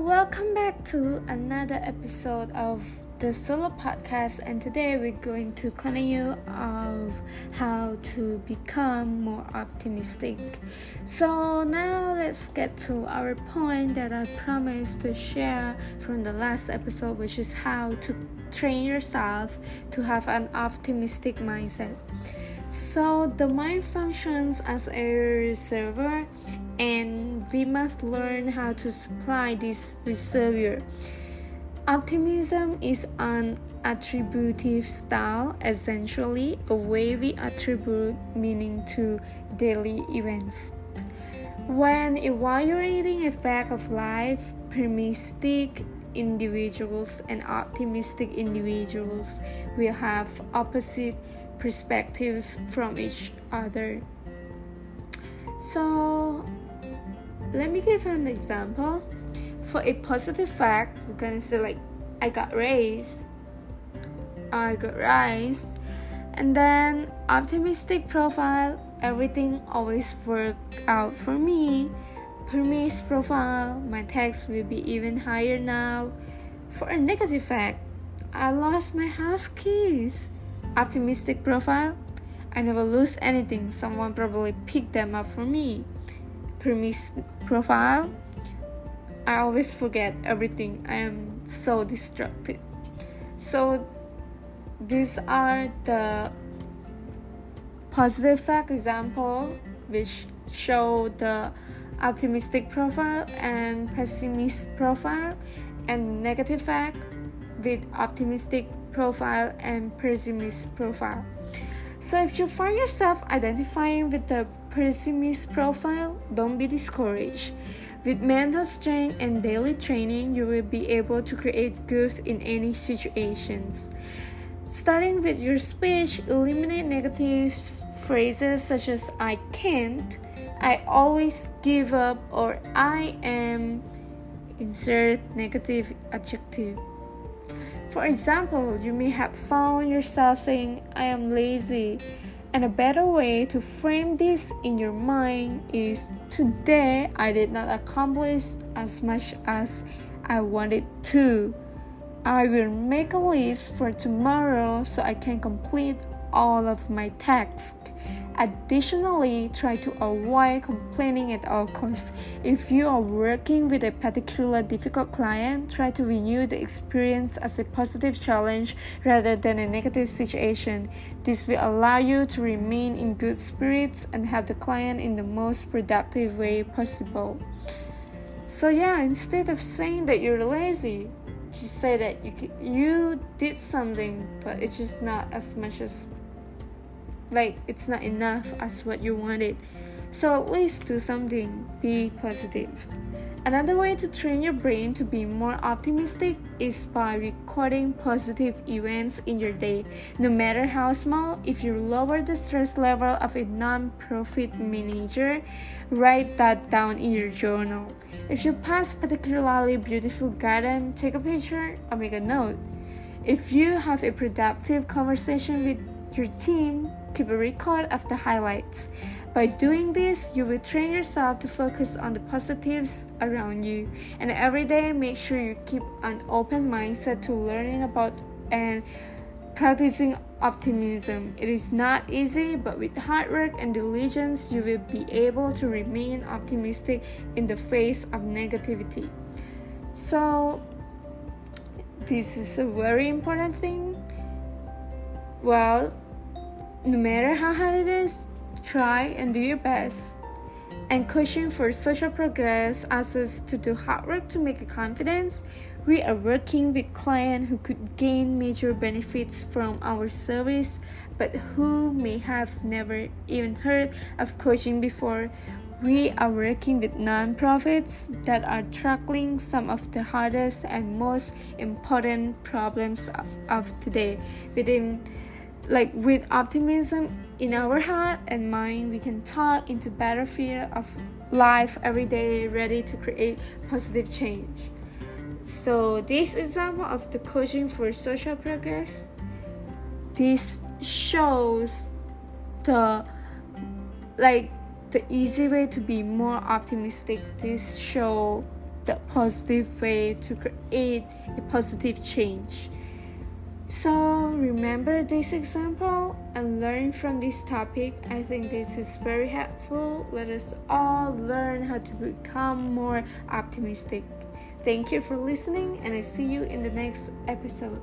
welcome back to another episode of the solo podcast and today we're going to continue of how to become more optimistic. So now let's get to our point that i promised to share from the last episode which is how to train yourself to have an optimistic mindset. So the mind functions as a reservoir and we must learn how to supply this reservoir Optimism is an attributive style, essentially a way we attribute meaning to daily events. When evaluating a fact of life, pessimistic individuals and optimistic individuals will have opposite perspectives from each other. So, let me give an example for a positive fact, we're gonna say like I got raised, I got rise, and then optimistic profile, everything always work out for me. Permis profile, my tax will be even higher now. For a negative fact, I lost my house keys. Optimistic profile, I never lose anything. Someone probably picked them up for me. Permis profile, I always forget everything. I am so distracted. So these are the positive fact example which show the optimistic profile and pessimist profile and negative fact with optimistic profile and pessimist profile. So if you find yourself identifying with the pessimist profile, don't be discouraged. With mental strength and daily training, you will be able to create growth in any situations. Starting with your speech, eliminate negative phrases such as I can't, I always give up, or I am. Insert negative adjective. For example, you may have found yourself saying, I am lazy and a better way to frame this in your mind is today I did not accomplish as much as I wanted to. I will make a list for tomorrow so I can complete all of my tasks. Additionally, try to avoid complaining at all costs. If you are working with a particular difficult client, try to view the experience as a positive challenge rather than a negative situation. This will allow you to remain in good spirits and help the client in the most productive way possible. So yeah, instead of saying that you're lazy, just say that you you did something, but it's just not as much as like it's not enough as what you wanted. So at least do something, be positive. Another way to train your brain to be more optimistic is by recording positive events in your day. No matter how small, if you lower the stress level of a non profit manager, write that down in your journal. If you pass a particularly beautiful garden, take a picture or make a note. If you have a productive conversation with your team, keep a record of the highlights. By doing this, you will train yourself to focus on the positives around you. And every day, make sure you keep an open mindset to learning about and practicing optimism. It is not easy, but with hard work and diligence, you will be able to remain optimistic in the face of negativity. So, this is a very important thing. Well, no matter how hard it is, try and do your best. And coaching for social progress asks us to do hard work to make a confidence. We are working with clients who could gain major benefits from our service, but who may have never even heard of coaching before. We are working with nonprofits that are tackling some of the hardest and most important problems of today within like with optimism in our heart and mind we can talk into battlefield of life every day ready to create positive change so this example of the coaching for social progress this shows the like the easy way to be more optimistic this show the positive way to create a positive change. So remember this example and learn from this topic. I think this is very helpful. Let us all learn how to become more optimistic. Thank you for listening, and I see you in the next episode.